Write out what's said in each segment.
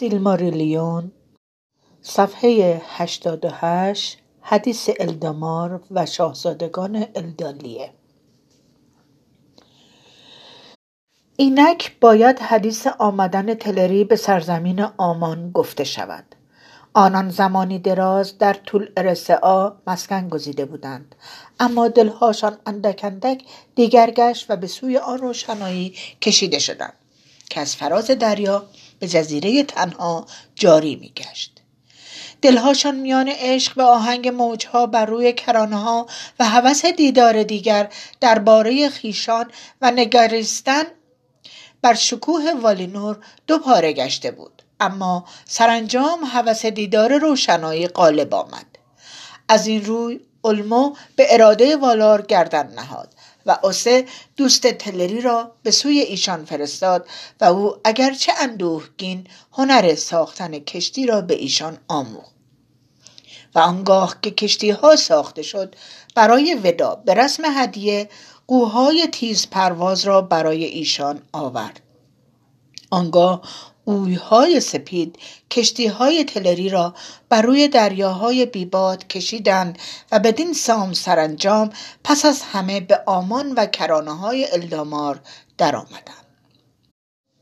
سیلماریلیون صفحه 88 حدیث الدمار و شاهزادگان الدالیه. اینک باید حدیث آمدن تلری به سرزمین آمان گفته شود. آنان زمانی دراز در طول ارسعا مسکن گزیده بودند. اما دلهاشان اندک اندک دیگر گشت و به سوی آن روشنایی کشیده شدند که از فراز دریا به جزیره تنها جاری میگشت. دلهاشان میان عشق و آهنگ موجها بر روی کرانه ها و هوس دیدار دیگر درباره خیشان و نگریستن بر شکوه والینور دو پاره گشته بود. اما سرانجام هوس دیدار روشنایی غالب آمد. از این روی علمو به اراده والار گردن نهاد. و اوسه دوست تلری را به سوی ایشان فرستاد و او اگرچه اندوهگین هنر ساختن کشتی را به ایشان آموخت. و آنگاه که کشتی ها ساخته شد برای ودا به رسم هدیه قوهای تیز پرواز را برای ایشان آورد. آنگاه اویهای سپید کشتی های تلری را بر روی دریاهای بیباد کشیدند و بدین سام سرانجام پس از همه به آمان و کرانه های الدامار درآمدند.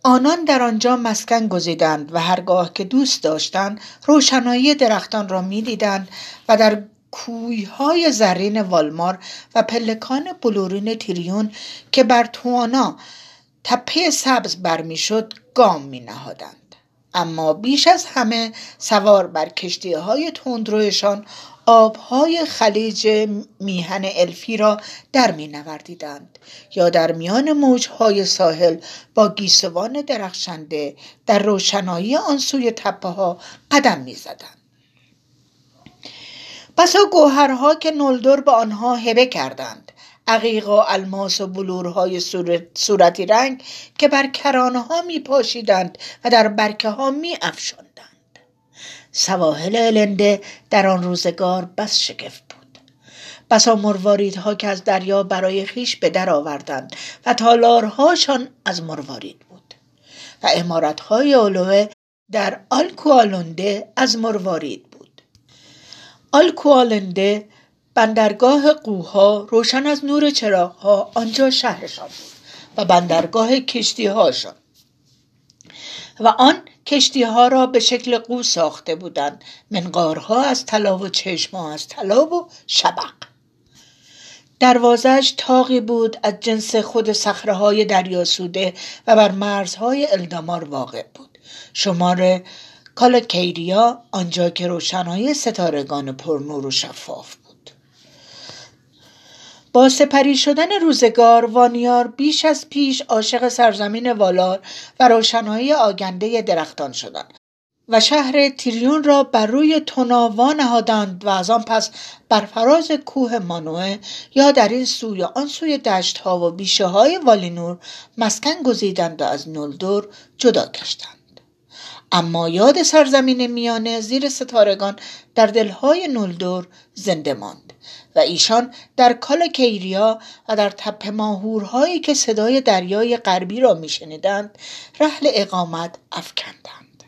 آنان در آنجا مسکن گزیدند و هرگاه که دوست داشتند روشنایی درختان را می‌دیدند و در کویهای زرین والمار و پلکان بلورین تیریون که بر توانا تپه سبز برمیشد گام می نهادند. اما بیش از همه سوار بر کشتی های تندرویشان آبهای خلیج میهن الفی را در می نوردیدند یا در میان موجهای ساحل با گیسوان درخشنده در روشنایی آن سوی تپه ها قدم می زدند. بسا گوهرها که نلدر به آنها هبه کردند عقیق و الماس و بلورهای صورتی رنگ که بر کرانه ها می پاشیدند و در برکه ها می افشندند. سواحل النده در آن روزگار بس شگفت بود. بسا مرواریدها که از دریا برای خیش به در آوردند و تالارهاشان از مروارید بود. و امارتهای علوه در آلکوالونده از مروارید بود. آلکوالنده بندرگاه قوها روشن از نور چراغها آنجا شهرشان بود و بندرگاه کشتی هاشان و آن کشتی ها را به شکل قو ساخته بودند. منقارها از طلا و چشما از طلا و شبق. دروازش تاقی بود از جنس خود صخره های دریاسوده و بر مرزهای الدامار واقع بود. شمار کالکیریا آنجا که روشنهای ستارگان پرنور و شفاف بود. سپری شدن روزگار وانیار بیش از پیش عاشق سرزمین والار و روشنایی آگنده درختان شدند و شهر تیریون را بر روی تناوا نهادند و از آن پس بر فراز کوه مانوه یا در این سوی آن سوی دشت ها و بیشه های والینور مسکن گزیدند و از نلدور جدا گشتند. اما یاد سرزمین میانه زیر ستارگان در دلهای نلدور زنده ماند. و ایشان در کیریا و در تپه ماهورهایی که صدای دریای غربی را میشنیدند رحل اقامت افکندند.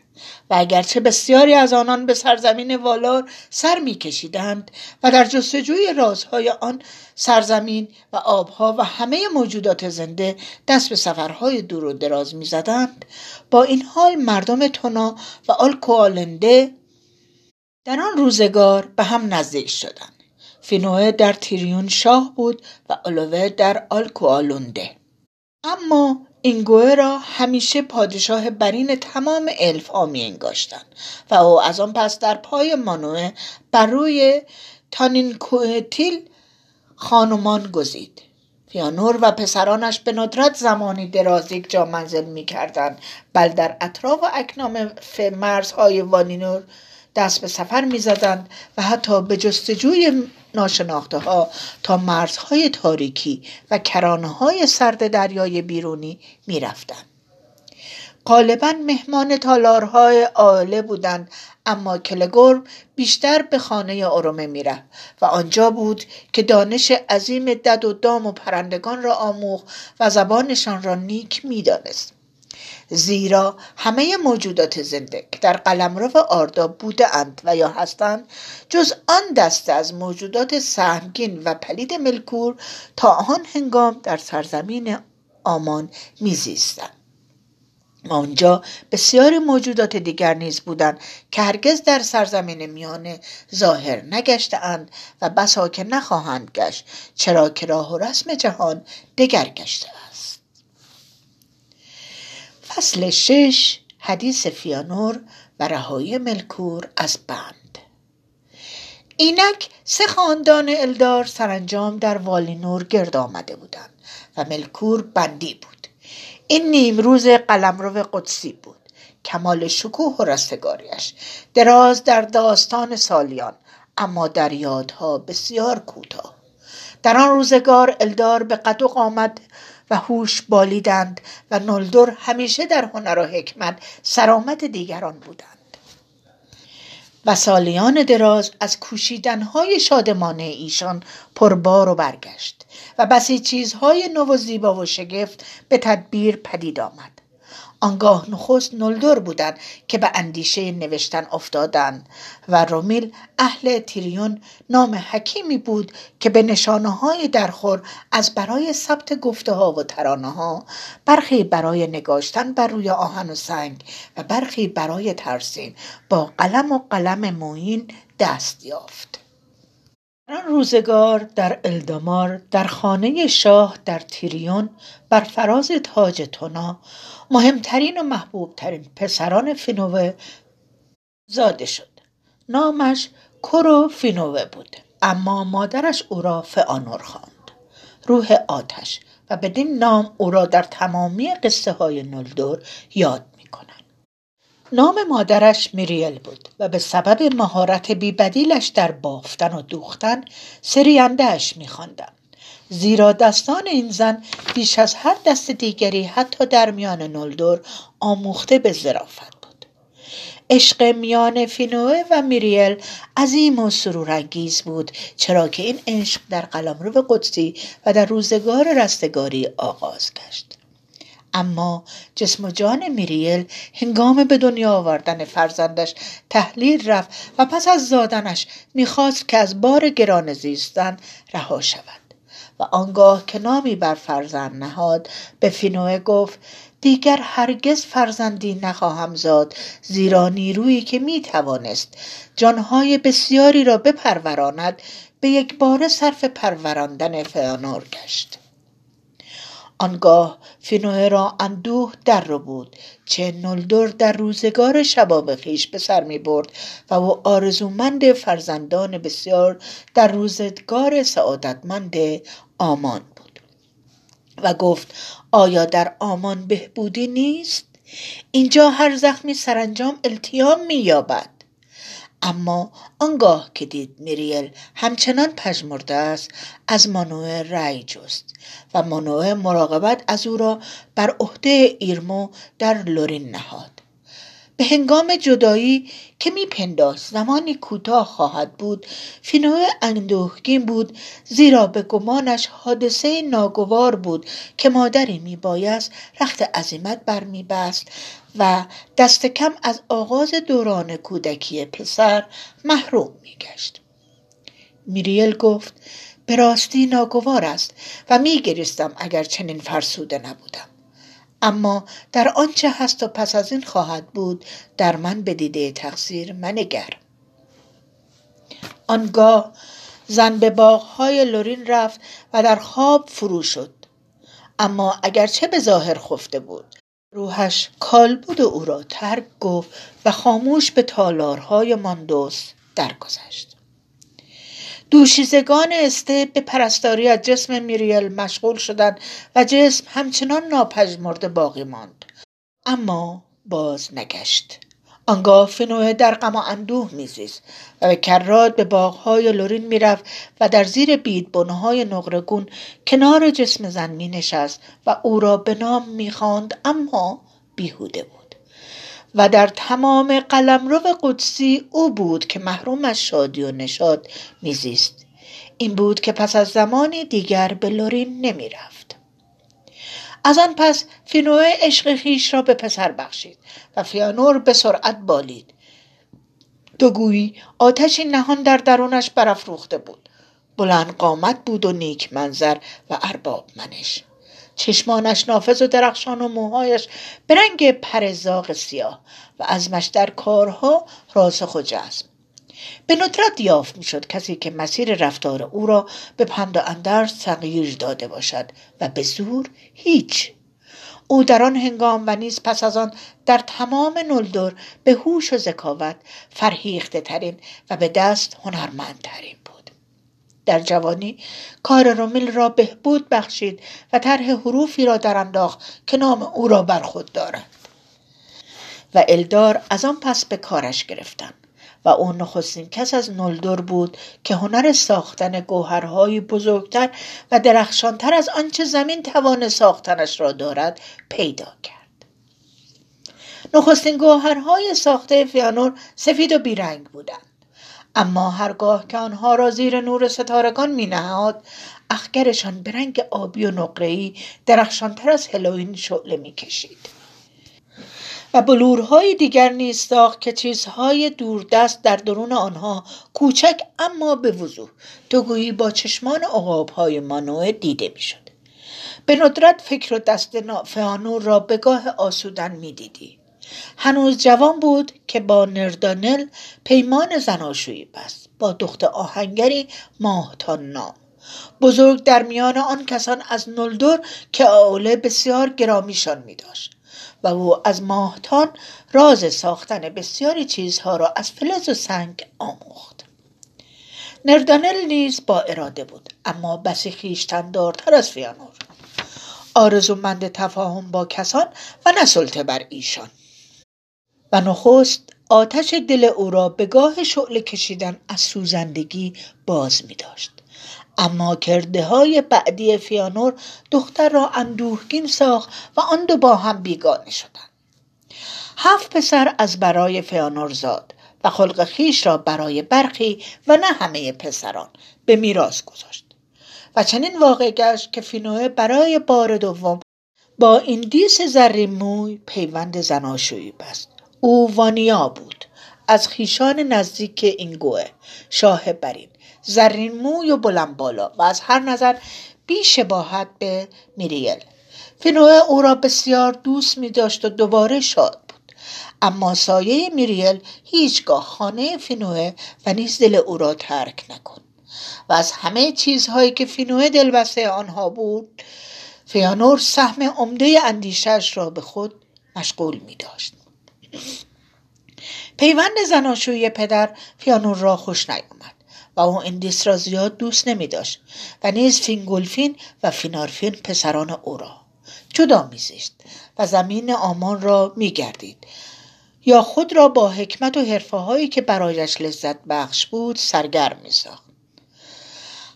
و اگرچه بسیاری از آنان به سرزمین والار سر میکشیدند و در جستجوی رازهای آن سرزمین و آبها و همه موجودات زنده دست به سفرهای دور و دراز می‌زدند با این حال مردم تونا و آلکوالنده در آن روزگار به هم نزدیک شدند. فینوه در تیریون شاه بود و آلوه در آلکوالونده اما اینگوه را همیشه پادشاه برین تمام الف ها می انگاشتن و او از آن پس در پای مانوه بر روی تانینکوهتیل خانمان گزید. فیانور و پسرانش به ندرت زمانی دراز یک جا منزل می بل در اطراف و اکنام مرزهای وانینور دست به سفر می زدند و حتی به جستجوی ناشناخته ها تا مرزهای تاریکی و کرانه های سرد دریای بیرونی می رفتن. غالبا مهمان تالارهای آله بودند اما کلگور بیشتر به خانه ارومه می‌رفت و آنجا بود که دانش عظیم دد و دام و پرندگان را آموخت و زبانشان را نیک می‌دانست زیرا همه موجودات زنده که در قلمرو آردا بوده اند و یا هستند جز آن دسته از موجودات سهمگین و پلید ملکور تا آن هنگام در سرزمین آمان میزیستند. آنجا بسیاری موجودات دیگر نیز بودند که هرگز در سرزمین میانه ظاهر نگشتهاند و بسا که نخواهند گشت چرا که راه و رسم جهان دگر گشته است فصل شش حدیث فیانور و رهایی ملکور از بند. اینک سه خاندان الدار سرانجام در والینور گرد آمده بودند و ملکور بندی بود. این نیمروز قلمرو قدسی بود. کمال شکوه و رستگاریش دراز در داستان سالیان اما در یادها بسیار کوتاه. در آن روزگار الدار به قد و قامت و هوش بالیدند و نلدر همیشه در هنر و حکمت سرامت دیگران بودند. و سالیان دراز از کوشیدنهای شادمانه ایشان پربار و برگشت و بسی چیزهای نو و زیبا و شگفت به تدبیر پدید آمد. آنگاه نخست نلدر بودند که به اندیشه نوشتن افتادند و رومیل اهل تیریون نام حکیمی بود که به نشانه های درخور از برای ثبت گفته ها و ترانه ها برخی برای نگاشتن بر روی آهن و سنگ و برخی برای ترسیم با قلم و قلم موین دست یافت. آن روزگار در الدامار در خانه شاه در تیریون بر فراز تاج تونا مهمترین و محبوبترین پسران فینوه زاده شد. نامش کرو فینوه بود اما مادرش او را فئانور خواند. روح آتش و بدین نام او را در تمامی قصه های نلدور یاد نام مادرش میریل بود و به سبب مهارت بیبدیلش در بافتن و دوختن سریندهش میخواندم. زیرا دستان این زن بیش از هر دست دیگری حتی در میان نلدور آموخته به ظرافت بود. عشق میان فینوه و میریل عظیم و سرورانگیز بود چرا که این عشق در قلمرو قدسی و در روزگار رستگاری آغاز گشت. اما جسم و جان میریل هنگام به دنیا آوردن فرزندش تحلیل رفت و پس از زادنش می‌خواست که از بار گران زیستن رها شود. و آنگاه که نامی بر فرزند نهاد به فینوه گفت دیگر هرگز فرزندی نخواهم زاد زیرا نیرویی که می توانست جانهای بسیاری را بپروراند به یک بار صرف پروراندن فیانور گشت. آنگاه فینوه را اندوه در رو بود. چه نلدر در روزگار شباب خیش به سر می برد و او آرزومند فرزندان بسیار در روزگار سعادتمند آمان بود. و گفت آیا در آمان بهبودی نیست؟ اینجا هر زخمی سرانجام التیام مییابد اما آنگاه که دید میریل همچنان پژمرده است از مانوه رأی جست و مانوه مراقبت از او را بر عهده ایرمو در لورین نهاد. به هنگام جدایی که میپنداشت زمانی کوتاه خواهد بود فینوه اندوهگین بود زیرا به گمانش حادثه ناگوار بود که مادری میبایست رخت عزیمت برمیبست و دست کم از آغاز دوران کودکی پسر محروم میگشت. میریل گفت به راستی ناگوار است و میگریستم اگر چنین فرسوده نبودم. اما در آنچه هست و پس از این خواهد بود در من به دیده تقصیر منگر. آنگاه زن به باغهای لورین رفت و در خواب فرو شد. اما اگرچه به ظاهر خفته بود روحش کالبد او را ترک گفت و خاموش به تالارهای ماندوس درگذشت. دوشیزگان استه به پرستاری از جسم میریل مشغول شدند و جسم همچنان ناپژمرده باقی ماند. اما باز نگشت. آنگاه فنوه در غم و اندوه میزیست و به کرات به باغهای لورین می‌رفت و در زیر بیدبنهای نقرگون کنار جسم زن می نشست و او را به نام می‌خواند اما بیهوده بود. و در تمام قلمرو قدسی او بود که محروم از شادی و نشاد میزیست. این بود که پس از زمانی دیگر به لورین نمی‌رفت. از آن پس فینوه عشق خیش را به پسر بخشید و فیانور به سرعت بالید. دوگویی آتشی نهان در درونش برافروخته بود. بلند قامت بود و نیک منظر و ارباب منش. چشمانش نافذ و درخشان و موهایش به رنگ پرزاق سیاه و ازمش در کارها راسخ و جذب به ندرت یافت می‌شد کسی که مسیر رفتار او را به پند و اندرز تغییر داده باشد و به زور هیچ. او در آن هنگام و نیز پس از آن در تمام نلدر به هوش و ذکاوت فرهیخته ترین و به دست هنرمندترین بود. در جوانی کار رومیل را بهبود بخشید و طرح حروفی را در انداخت که نام او را بر خود دارد و الدار از آن پس به کارش گرفتند و او نخستین کس از نلدر بود که هنر ساختن گوهرهای بزرگتر و درخشانتر از آنچه زمین توان ساختنش را دارد پیدا کرد. نخستین گوهرهای ساخته فیانور سفید و بیرنگ بودند. اما هرگاه که آنها را زیر نور ستارگان می نهاد اخگرشان به رنگ آبی و نقره‌ای درخشانتر از هلوین شعله می کشید. و بلورهای دیگر نیز که چیزهای دوردست در درون آنها کوچک اما به وضوح تو گویی با چشمان عقابهای مانوه دیده می‌شد به ندرت فکر و دست فانور را به گاه آسودن می‌دیدی هنوز جوان بود که با نردانل پیمان زناشویی بست با دخت آهنگری ماهتان نام. بزرگ در میان آن کسان از نلدر که آوله بسیار گرامیشان می داشت و او از ماهتان راز ساختن بسیاری چیزها را از فلز و سنگ آموخت. نردانل نیز با اراده بود اما بسی خیشتندارتر از فیانور. آرزومند تفاهم با کسان و نسلطه بر ایشان. و نخست آتش دل او را به گاه شعله کشیدن از سوزندگی باز می داشت اما کرده های بعدی فیانور دختر را اندوهگین ساخت و آن دو با هم بیگانه شدند. هفت پسر از برای فیانور زاد و خلق خیش را برای برخی و نه همه پسران به میراث گذاشت. و چنین واقع گشت که فینوه برای بار دوم با این دیس زرین موی پیوند زناشویی بست. او وانیا بود از خیشان نزدیک این گوه شاه برین زرین موی و بلند بالا و از هر نظر بی شباهت به میریل. فینوه او را بسیار دوست می داشت و دوباره شاد بود. اما سایه میریل هیچگاه خانه فینوه و نیز دل او را ترک نکن. و از همه چیزهایی که فینوه دلبسته آنها بود فیانور سهم عمده اندیشش را به خود مشغول می داشت پیوند زناشویی پدر فیانور را خوش نیامد و او ایندیس را زیاد دوست نمی داشت و نیز فینگولفین و فینارفین پسران او را جدا میزیست و زمین آمان را میگردید یا خود را با حکمت و حرفه هایی که برایش لذت بخش بود سرگرم میساخت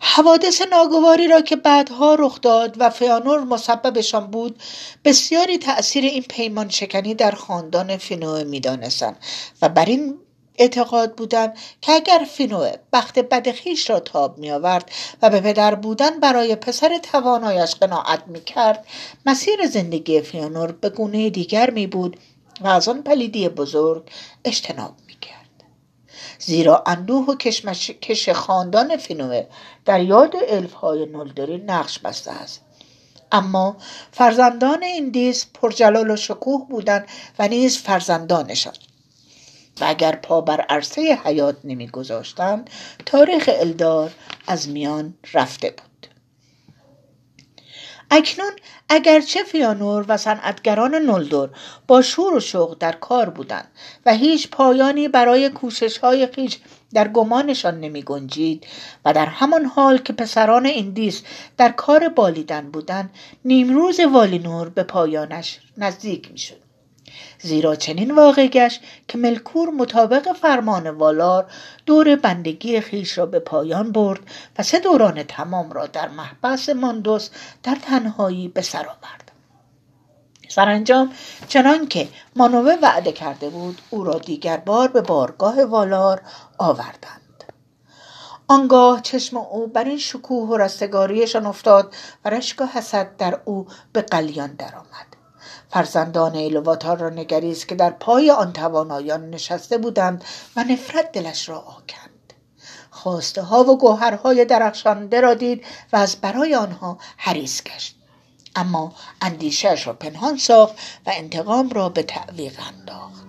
حوادث ناگواری را که بعدها رخ داد و فیانور مسببشان بود بسیاری تأثیر این پیمان شکنی در خاندان فینوه می‌دانستند و بر این اعتقاد بودند که اگر فینوه بخت بد خیش را تاب می آورد و به پدر بودن برای پسر توانایش قناعت می کرد مسیر زندگی فیانور به گونه دیگر می بود و از آن پلیدی بزرگ اجتناب می. زیرا اندوه و کش خاندان فینوه در یاد الف های نلدری نقش بسته است. اما فرزندان این دیز پرجلال و شکوه بودند و نیز فرزندانشان. و اگر پا بر عرصه حیات نمیگذاشتند تاریخ الدار از میان رفته بود. اکنون اگرچه فیانور و صنعتگران نولدور با شور و شوق در کار بودند و هیچ پایانی برای کوشش های خویش در گمانشان نمی گنجید و در همان حال که پسران ایندیس در کار بالیدن بودند نیمروز والینور به پایانش نزدیک می شد. زیرا چنین واقع گشت که ملکور مطابق فرمان والار دور بندگی خیش را به پایان برد و سه دوران تمام را در محبس ماندوس در تنهایی به سر آورد. سرانجام چنان که مانوه وعده کرده بود او را دیگر بار به بارگاه والار آوردند. آنگاه چشم او بر این شکوه و رستگاریشان افتاد و رشک و حسد در او به قلیان درآمد. فرزندان ایلواتار را نگریست که در پای آن توانایان نشسته بودند و نفرت دلش را آکند. خواسته ها و گوهرهای درخشانده را دید و از برای آنها حریص گشت. اما اندیشهش را پنهان ساخت و انتقام را به تعویق انداخت.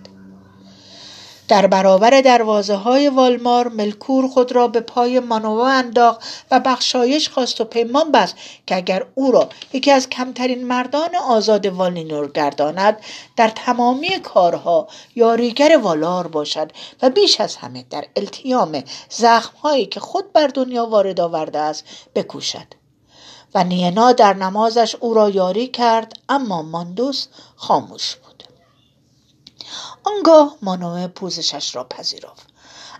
در برابر دروازه های والمار ملکور خود را به پای مانووا انداخت و بخشایش خواست و پیمان بست که اگر او را یکی از کمترین مردان آزاد والینور گرداند در تمامی کارها یاریگر والار باشد و بیش از همه در التیام زخمهایی که خود بر دنیا وارد آورده است بکوشد. و نینا در نمازش او را یاری کرد اما ماندوس خاموش بود. آنگاه مانوه پوزشش را پذیرفت.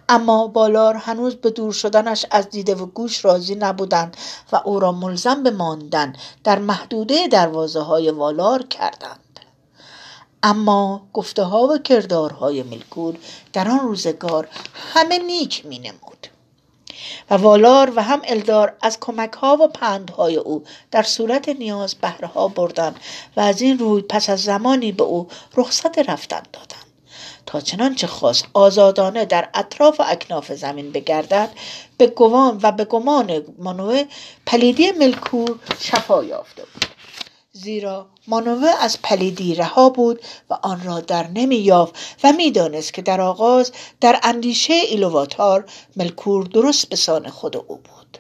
اما بالار هنوز به دور شدنش از دیده و گوش راضی نبودند و او را ملزم به ماندن در محدوده دروازه های والار کردند. اما گفته ها و کردارهای ملکور در آن روزگار همه نیک می نمود و والار و هم الدار از کمک ها و پندهای او در صورت نیاز بهرها بردند و از این روی پس از زمانی به او رخصت رفتن دادند. تا چنانچه خواست آزادانه در اطراف و اکناف زمین بگردد به گوان و به گمان مانوه پلیدی ملکور شفا یافته بود. زیرا مانوه از پلیدی رها بود و آن را در نمی یافت و می‌دانست که در آغاز در اندیشه ایلوواتار ملکور درست به سان خود او بود.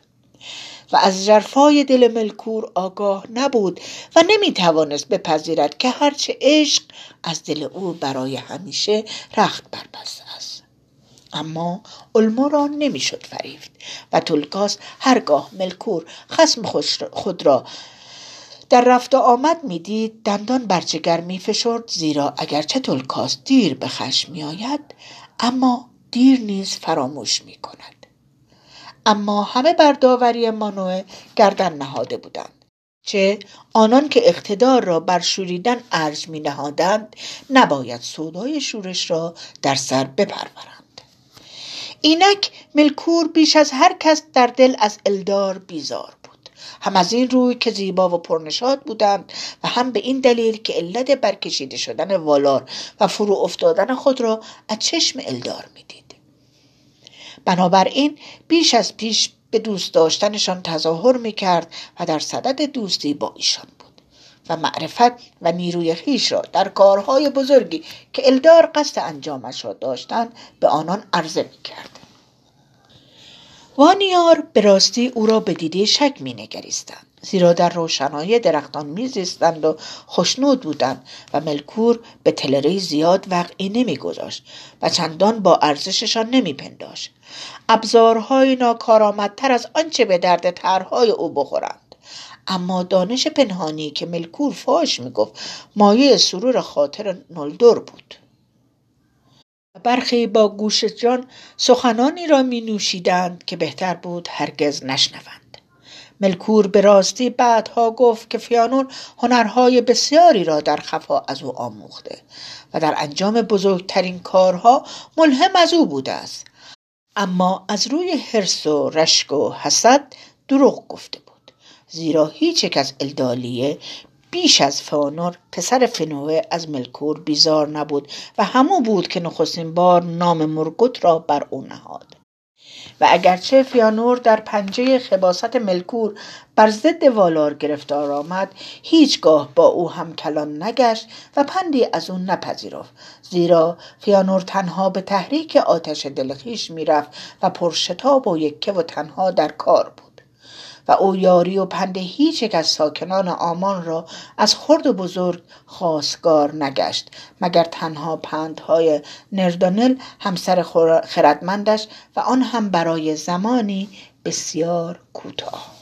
و از ژرفای دل ملکور آگاه نبود و نمی توانست بپذیرد که هرچه عشق از دل او برای همیشه رخت بربسته است اما علمو را نمی‌شد فریفت و تولکاس هرگاه ملکور خسم خود را در رفت و آمد می‌دید دندان بر جگر میفشرد زیرا اگرچه تولکاس دیر به خشم میآید اما دیر نیز فراموش می کند. اما همه بر داوری مانوه گردن نهاده بودند. چه آنان که اقتدار را بر شوریدن ارج می نهادند نباید سودای شورش را در سر بپرورند. اینک ملکور بیش از هر کس در دل از الدار بیزار بود. هم از این روی که زیبا و پرنشاد بودند و هم به این دلیل که علت برکشیده شدن والار و فرو افتادن خود را از چشم الدار می‌دید. بنابراین بیش از پیش به دوست داشتنشان تظاهر می کرد و در صدد دوستی با ایشان بود و معرفت و نیروی خیش را در کارهای بزرگی که الدار قصد انجامش را داشتند به آنان عرضه می کرد. وانیار به راستی او را به دیده شک می نگریستند. زیرا در روشنایی درختان میزیستند و خوشنود بودند و ملکور به تلری زیاد وقعی نمیگذاشت و چندان با ارزششان نمیپنداشت. ابزارهای ناکارآمدتر از آنچه به درد طرحهای او بخورند. اما دانش پنهانی که ملکور فاش می‌گفت مایه سرور خاطر نلدر بود. برخی با گوش جان سخنانی را می نوشیدند که بهتر بود هرگز نشنوند. ملکور به راستی بعدها گفت که فیانور هنرهای بسیاری را در خفا از او آموخته و در انجام بزرگترین کارها ملهم از او بوده است. اما از روی حرس و رشک و حسد دروغ گفته بود زیرا هیچ یک از الدالیه بیش از فانور پسر فنوه از ملکور بیزار نبود و همو بود که نخستین بار نام مرگوت را بر او نهاد. و اگرچه فیانور در پنجه خباست ملکور بر ضد والار گرفتار آمد هیچگاه با او هم کلان نگشت و پندی از او نپذیرفت. زیرا فیانور تنها به تحریک آتش دلخیش می‌رفت و پرشتاب و یکه و تنها در کار بود. و او یاری و پند هیچ یک از ساکنان آمان را از خرد و بزرگ خواستگار نگشت مگر تنها پندهای نردانل همسر خردمندش و آن هم برای زمانی بسیار کوتاه.